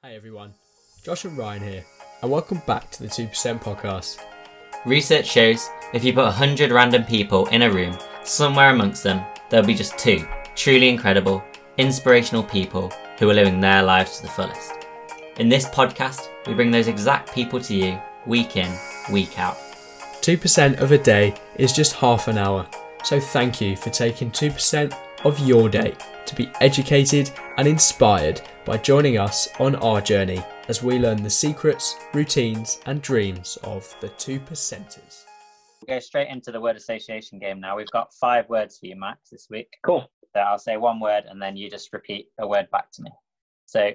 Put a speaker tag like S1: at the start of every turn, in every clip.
S1: Hey everyone, Josh and Ryan here, and welcome back to the 2% podcast.
S2: Research shows if you put 100 random people in a room, somewhere amongst them, there'll be just two truly incredible, inspirational people who are living their lives to the fullest. In this podcast, we bring those exact people to you week in, week out.
S1: 2% of a day is just half an hour, so thank you for taking 2% of your day to be educated and inspired by joining us on our journey as we learn the secrets, routines, and dreams of the 2%ers.
S2: We'll go straight into the word association game now. We've got five words for you, Max, this week.
S3: Cool.
S2: So I'll say one word and then you just repeat a word back to me. So,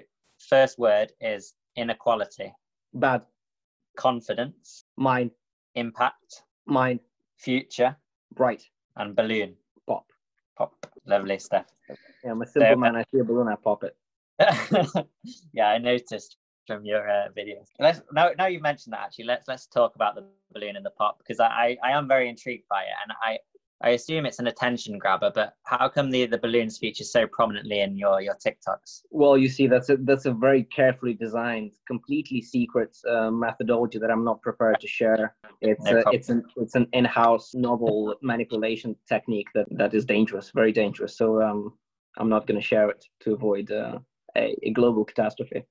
S2: first word is inequality,
S3: Bad.
S2: confidence,
S3: Mine.
S2: impact,
S3: Mine.
S2: future,
S3: Bright.
S2: and balloon.
S3: Pop.
S2: Pop. Lovely stuff.
S3: Yeah, I'm a simple
S2: So,
S3: man. I see a balloon, I pop it.
S2: yeah, I noticed from your uh, videos. Let's now, now you've mentioned that actually. Let's let's talk about the balloon and the pop because I, I I am very intrigued by it, and I I assume it's an attention grabber. But how come the the balloons feature so prominently in your your TikToks?
S3: Well, you see, that's a that's a very carefully designed, completely secret uh, methodology that I'm not prepared to share. It's
S2: No
S3: a, it's an it's an in-house novel manipulation technique that that is dangerous, very dangerous. So um, I'm not going to share it to avoid uh, a, a global catastrophe.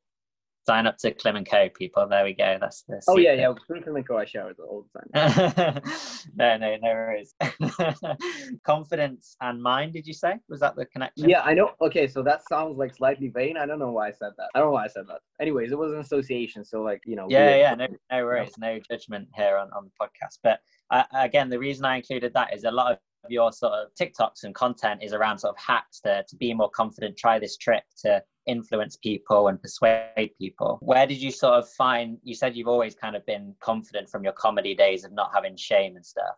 S2: Sign up to Klym and Co. People. There we go. That's the.
S3: Oh yeah, yeah. Freaking Micro, I share it all the time.
S2: no, no, no worries. Confidence and mind. Did you say? Was that the connection?
S3: Yeah, I know. Okay, so that sounds like slightly vain. I don't know why I said that. I don't know why I said that. Anyways, it was an association, so like you know.
S2: yeah yeah no, no worries no judgment here on, on the podcast but uh, again the reason i included that is a lot of your sort of tiktoks and content is around sort of hacks to, to be more confident try this trick to influence people and persuade people. Where did you sort of find you said you've always kind of been confident from your comedy days of not having shame and stuff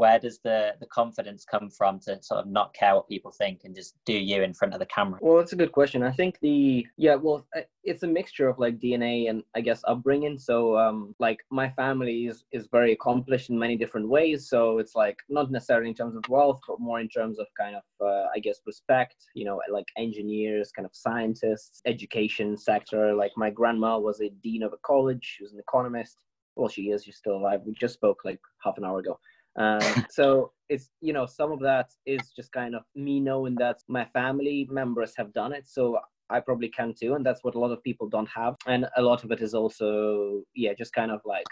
S2: where does the the confidence come from to sort of not care what people think and just do you in front of the camera
S3: Well, that's a good question. I think the yeah, well, it's a mixture of like DNA and I guess upbringing. So um, like my family is is very accomplished in many different ways. So it's like not necessarily in terms of wealth, but more in terms of kind of uh, I guess respect. You know, like engineers, kind of scientists, education sector. Like my grandma was a dean of a college. She was an economist. Well, she is. She's still alive. We just spoke like half an hour ago. Um, so it's you know some of that is just kind of me knowing that my family members have done it. So i probably can too and that's what a lot of people don't have. And a lot of it is also yeah just kind of like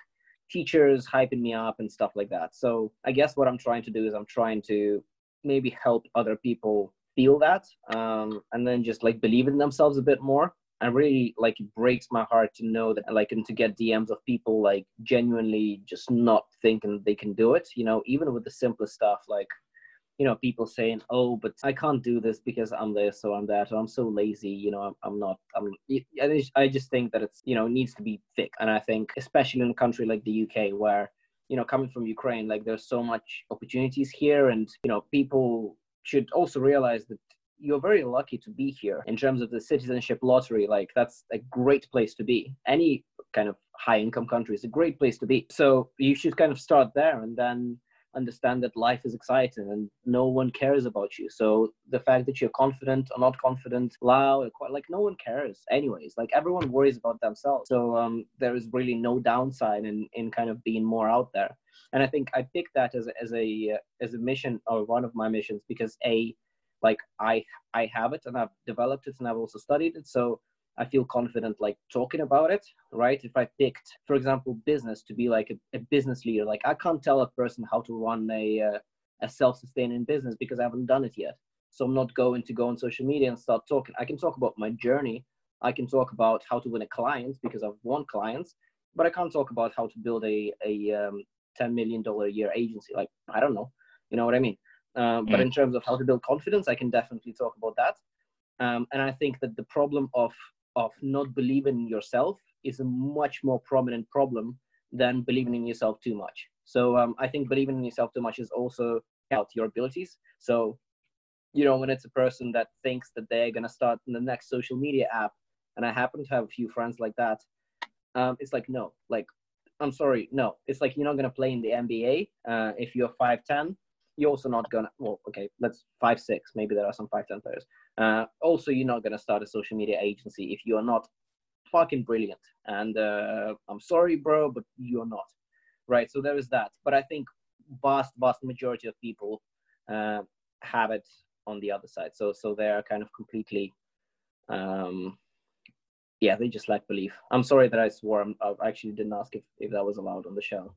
S3: teachers hyping me up and stuff like that. So i guess what i'm trying to do is i'm trying to maybe help other people feel that um, and then just like believe in themselves a bit more and really like it breaks my heart to know that like and to get dms of people like genuinely just not thinking they can do it you know even with the simplest stuff like you know people saying oh but i can't do this because i'm this or i'm that or i'm so lazy you know i'm, I'm not i'm I just- i just think that it's you know needs to be thick. And i think especially in a country like the uk where you know coming from ukraine like there's so much opportunities here and you know people should also realize that you're very lucky to be here in terms of the citizenship lottery. Like that's a great place to be. Any kind of high income country is a great place to be. So you should kind of start there and then understand that life is exciting and no one cares about you. So the fact that you're confident or not confident loud quite like no one cares anyways. Like everyone worries about themselves. So um there is really no downside in in kind of being more out there. And i think i picked that as a as a as a mission or one of my missions because a like i i have it and i've developed it and i've also studied it so i feel confident like talking about it right? If i picked for example business to be like a, a business leader like i can't tell a person how to run a uh, a self-sustaining business because i haven't done it yet. So i'm not going to go on social media and start talking. I can talk about my journey. I can talk about how to win a client because i've won clients but i can't talk about how to build a a um, 10 million dollar a year agency. Like i don't know. You know what i mean um, but
S2: Mm.
S3: in terms of how to build confidence i can definitely talk about that. Um, and i think that the problem of of not believing in yourself is a much more prominent problem than believing in yourself too much. So um, i think believing in yourself too much is also out your abilities. So you know when it's a person that thinks that they're going to start in the next social media app and i happen to have a few friends like that um, it's like no like i'm sorry no. It's like you're not going to play in the nba uh, if you're 5'10 you're also not gonna well okay let's five six maybe there are some five ten players. Uh, also you're not gonna start a social media agency if you are not fucking brilliant. And uh, i'm sorry bro but you're not right? So there is that. But i think vast vast majority of people uh, have it on the other side. So so they're kind of completely um yeah they just lack belief. I'm sorry that i swore I'm, i actually didn't ask if, if that was allowed on the show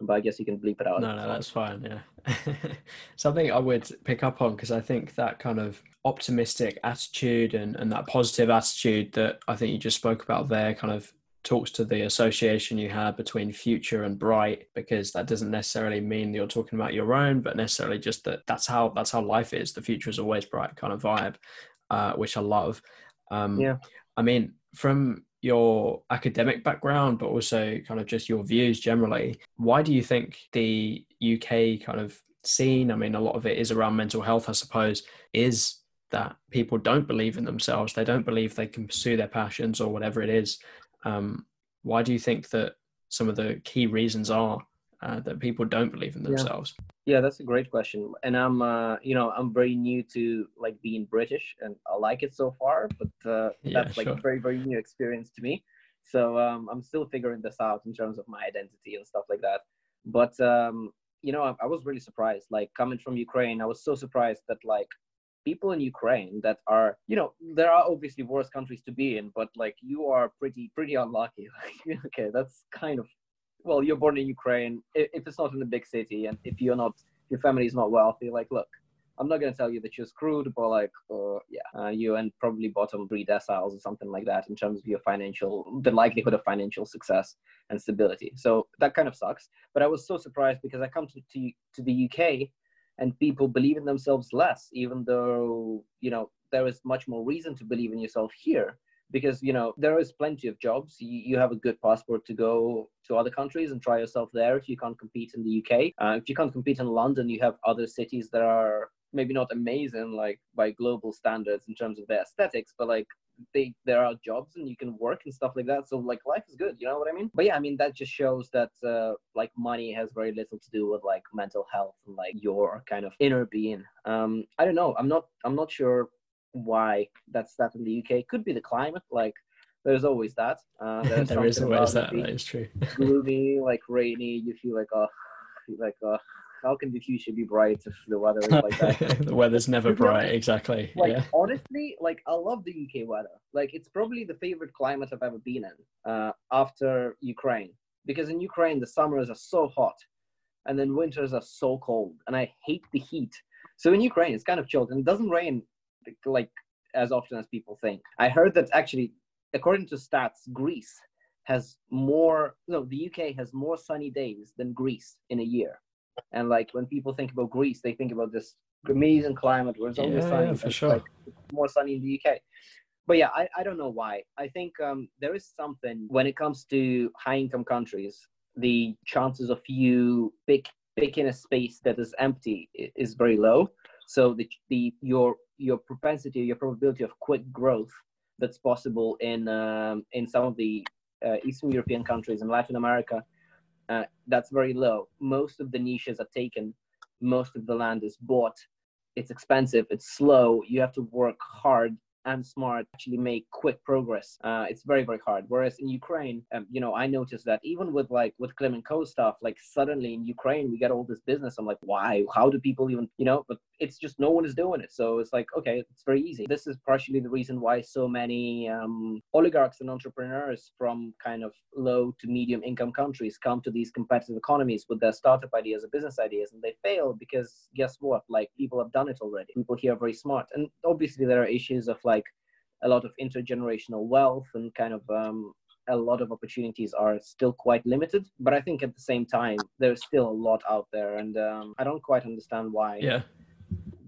S3: but i guess you can bleep it out
S1: No, no, that's fine. Yeah. Something I would pick up on because I think that kind of optimistic attitude and, and that positive attitude that I think you just spoke about there kind of talks to the association you had between future and bright because that doesn't necessarily mean you're talking about your own but necessarily just that that's how that's how life is the future is always bright kind of vibe uh, which i love um,
S3: Yeah.
S1: i mean from your academic background but also kind of just your views generally why do you think the uk kind of scene i mean a lot of it is around mental health i suppose is that people don't believe in themselves they don't believe they can pursue their passions or whatever it is. Um, why do you think that some of the key reasons are uh, that people don't believe in themselves?
S3: Yeah, that's a great question. And I'm, uh, you know, I'm very new to like being British, and I like it so far. But uh,
S1: Yeah,
S3: that's like
S1: sure.
S3: a very, very new experience to me. So um, I'm still figuring this out in terms of my identity and stuff like that. But um, you know, I, I was really surprised. Like coming from Ukraine, I was so surprised that like people in Ukraine that are, you know, there are obviously worse countries to be in, but like you are pretty, pretty unlucky. Like, okay, that's kind of well, you're born in Ukraine. If, it's not in a big city, and if you're not, your family is not wealthy, like, look, I'm not gonna tell you that you're screwed, but like, uh, yeah, uh, you and probably bottom three deciles or something like that in terms of your financial, the likelihood of financial success and stability. So that kind of sucks. But I was so surprised because I come to to, to the UK, and people believe in themselves less, even though you know there is much more reason to believe in yourself here because you know there is plenty of jobs. You, you have a good passport to go to other countries and try yourself there if you can't compete in the uk uh, if you can't compete in london you have other cities that are maybe not amazing like by global standards in terms of their aesthetics but like they there are jobs and you can work and stuff like that. So like life is good you know what i mean? But yeah i mean that just shows that uh, like money has very little to do with like mental health and like your kind of inner being. Um i don't know. I'm not i'm not sure why that's that in the UK. Could be the climate. Like there's always that. Uh, there's
S1: there is always that that is true
S3: gloomy, like rainy. You feel like oh, like oh, how can the future be bright if the weather is like that?
S1: the weather's never bright exactly
S3: like
S1: yeah
S3: honestly, like I love the UK weather. Like it's probably the favorite climate I've ever been in uh, after Ukraine. Because in Ukraine the summers are so hot, and then winters are so cold, and I hate the heat. So in Ukraine it's kind of chilled, and it doesn't rain like as often as people think. I heard that actually, according to stats, Greece has more. No, the UK has more sunny days than Greece in a year. And like when people think about Greece, they think about this amazing climate where it's only
S1: Yeah,
S3: sunny.
S1: yeah, for sure.
S3: Like, more sunny in the UK. But yeah, I, I don't know why. I think um, there is something when it comes to high income countries, the chances of you pick picking a space that is empty is very low. So the, the your your propensity, your probability of quick growth that's possible in um, in some of the uh, Eastern European countries and Latin America, uh, that's very low. Most of the niches are taken. Most of the land is bought. It's expensive. It's slow. You have to work hard and smart to actually make quick progress. Uh, it's very very hard. Whereas in Ukraine, um, you know, I noticed that even with like with Co stuff, like suddenly in Ukraine we get all this business. I'm like, why? How do people even, you know? But it's just no one is doing it. So it's like, okay, it's very easy. This is partially the reason why so many um, oligarchs and entrepreneurs from kind of low to medium income countries come to these competitive economies with their startup ideas or business ideas and they fail because guess what? Like people have done it already. People here are very smart. And obviously there are issues of like a lot of intergenerational wealth and kind of um, a lot of opportunities are still quite limited. But I think at the same time, there's still a lot out there. And um, I don't quite understand why
S1: yeah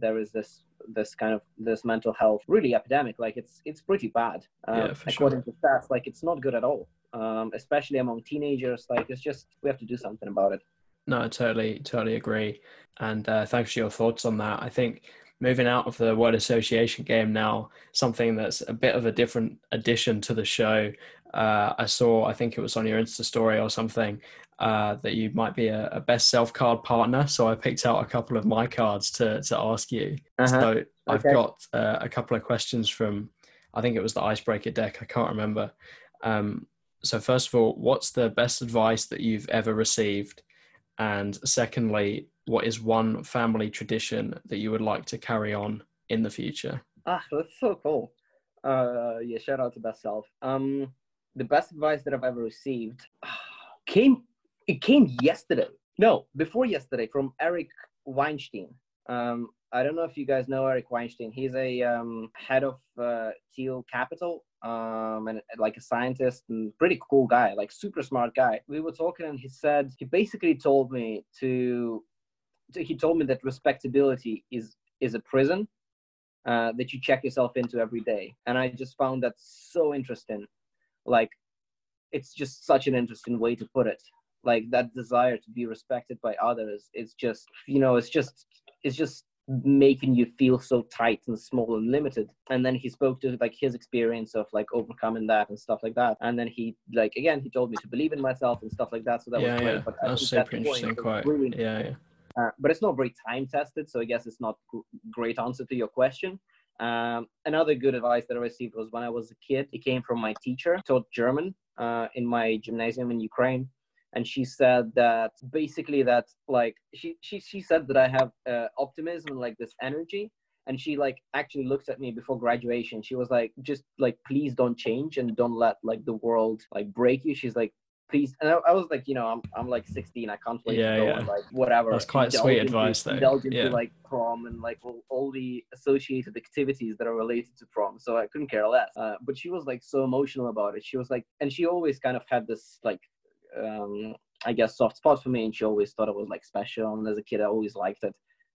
S3: there is this this kind of this mental health really epidemic like it's it's pretty bad um,
S1: Yeah, for sure.
S3: according to stats like it's not good at all um, especially among teenagers like it's just we have to do something about it
S1: No, I totally, totally agree. And uh, thanks for your thoughts on that. I think moving out of the word association game now, something that's a bit of a different addition to the show. Uh, I saw, I think it was on your Insta story or something, uh, that you might be a, a best self card partner. So I picked out a couple of my cards to, to ask you.
S3: Uh-huh.
S1: So I've got uh, a couple of questions from, I think it was the icebreaker deck. I can't remember. Um, so, first of all, what's the best advice that you've ever received? And secondly, what is one family tradition that you would like to carry on in the future?
S3: Ah, that's so cool. Uh, yeah, shout out to best self. Um, the best advice that I've ever received came it came yesterday. No, before yesterday from Eric Weinstein. Um, I don't know if you guys know Eric Weinstein. He's a um, head of uh, Thiel Capital um, and like a scientist and pretty cool guy, like super smart guy. We were talking and he said he basically told me to, to he told me that respectability is is a prison uh, that you check yourself into every day, and I just found that so interesting. Like, it's just such an interesting way to put it. Like that desire to be respected by others. It's just you know, it's just it's just making you feel so tight and small and limited and then he spoke to like his experience of like overcoming that and stuff like that and then he like again he told me to believe in myself and stuff like that so that
S1: yeah,
S3: was great
S1: yeah.
S3: but
S1: that's super interesting quite yeah yeah
S3: uh, but it's not very time tested so i guess it's not great answer to your question um, another good advice that i received was when i was a kid it came from my teacher taught german uh, in my gymnasium in ukraine. And she said that basically that like she she, she said that i have uh, optimism like this energy. And she like actually looked at me before graduation. She was like just like please don't change and don't let like the world like break you. She's like please and I, I was like you know i'm, I'm like 16 i can't wait
S1: yeah,
S3: to go
S1: yeah.
S3: and like whatever
S1: that's quite sweet advice though
S3: indulge into
S1: yeah.
S3: like prom and like all, all the associated activities that are related to prom so i couldn't care less uh, but she was like so emotional about it she was like and she always kind of had this like um, I guess soft spot for me, and she always thought it was like special. And as a kid, I always liked it.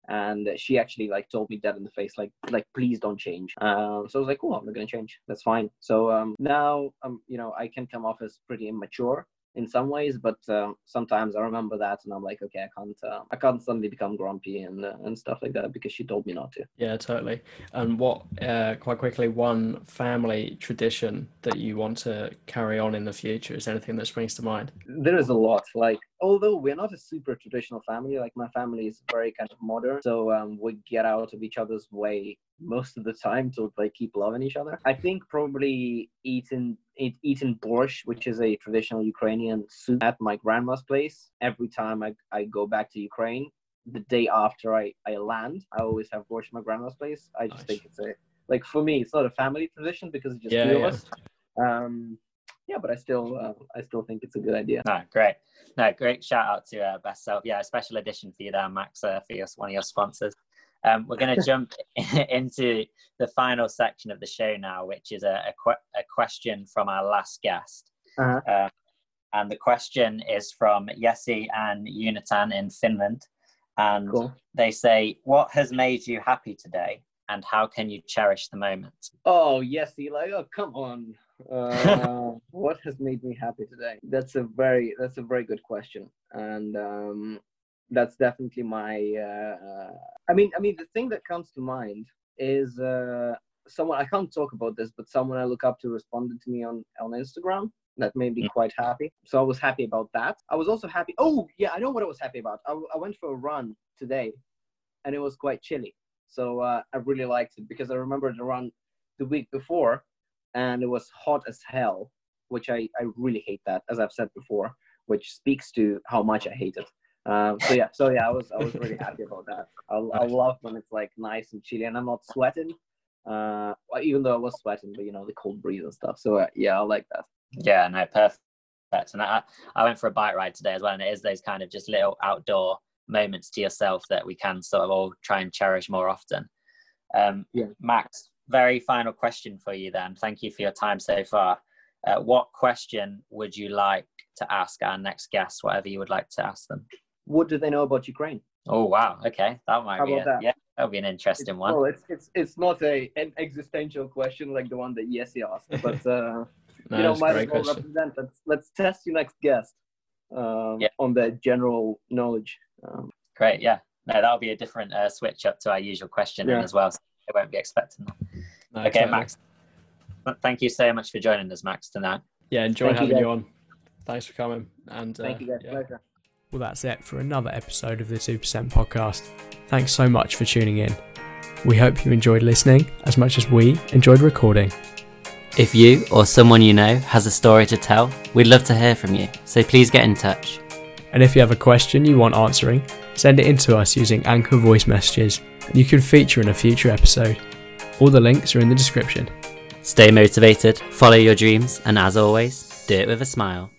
S3: And she actually like told me dead in the face, like like please don't change. Um, so I was like, oh, I'm not gonna change. That's fine. So um, now um, you know, I can come off as pretty immature in some ways, but um, sometimes I remember that and I'm like, okay, I can't, uh, I can't suddenly become grumpy and uh, and stuff like that because she told me not to.
S1: Yeah, totally. And what, uh, quite quickly, one family tradition that you want to carry on in the future? Is anything that springs to mind?
S3: There is a lot. Like, although we're not a super traditional family, like my family is very kind of modern, so um, we get out of each other's way most of the time to like keep loving each other. I think probably eating eat, eating borscht, which is a traditional Ukrainian soup, at my grandma's place every time I, I go back to Ukraine. The day after I, I land, I always have borscht at my grandma's place. I just
S1: Nice.
S3: think it's a like for me, it's not a family tradition because it's just
S1: Yeah,
S3: two
S1: yeah.
S3: of us. Um, yeah, but I still uh, I still think it's a good idea.
S2: No, great. No, great shout out to uh, Best Self. Yeah, a special edition for you there, Max, uh, for your, one of your sponsors. Um, we're going to jump into the final section of the show now, which is a, a, que- a question from our last guest.
S3: Uh-huh.
S2: Um, and the question is from Yessi and Unitan in Finland. And
S3: Cool.
S2: they say, What has made you happy today? And how can you cherish the moment?
S3: Oh yes, Eli. Oh come on. Uh, what has made me happy today? That's a very that's a very good question, and um, that's definitely my. Uh, I mean, I mean, the thing that comes to mind is uh, someone I can't talk about this, but someone I look up to responded to me on on Instagram. That made me
S2: Mm.
S3: quite happy. So I was happy about that. I was also happy. Oh yeah, I know what I was happy about. I, I went for a run today, and it was quite chilly. So uh, I really liked it because I remember the run the week before, and it was hot as hell, which I, I really hate that, as I've said before, which speaks to how much I hate it. Um, so yeah, so yeah, I was I was really happy about that. I, I love when it's like nice and chilly, and I'm not sweating. Uh, even though I was sweating, but you know the cold breeze and stuff. So uh, yeah, I like that.
S2: Yeah, no, perfect. And I, I went for a bike ride today as well, and it is those kind of just little outdoor moments to yourself that we can sort of all try and cherish more often. Um,
S3: Yeah.
S2: Max, very final question for you then. Thank you for your time so far. Uh, what question would you like to ask our next guest, whatever you would like to ask them?
S3: What do they know about Ukraine?
S2: Oh, wow. Okay. That might
S3: How
S2: be, a,
S3: about that?
S2: yeah, that'll be an interesting one.
S3: Well, it's it's it's not a an existential question like the one that Yessi asked, but uh,
S1: No,
S3: you know, might as well
S1: question.
S3: represent. Let's let's test your next guest um,
S2: Yeah.
S3: on the general knowledge. Um,
S2: Great. Yeah. No, that'll be a different uh, switch up to our usual question then
S3: Yeah.
S2: as well. So they won't be expecting that.
S1: No,
S2: Okay,
S1: totally.
S2: Max. Thank you so much for joining us, Max, tonight.
S1: Yeah, enjoy
S3: Thank
S1: having you,
S3: guys.
S1: on. Thanks for coming. And uh,
S3: thank you guys.
S1: yeah.
S3: Pleasure.
S1: Well, that's it for another episode of the 2% podcast. Thanks so much for tuning in. We hope you enjoyed listening as much as we enjoyed recording.
S4: If you or someone you know has a story to tell, we'd love to hear from you, so please get in touch.
S1: And if you have a question you want answering, send it in to us using Anchor voice messages, and you can feature in a future episode. All the links are in the description.
S4: Stay motivated, follow your dreams, and as always, do it with a smile.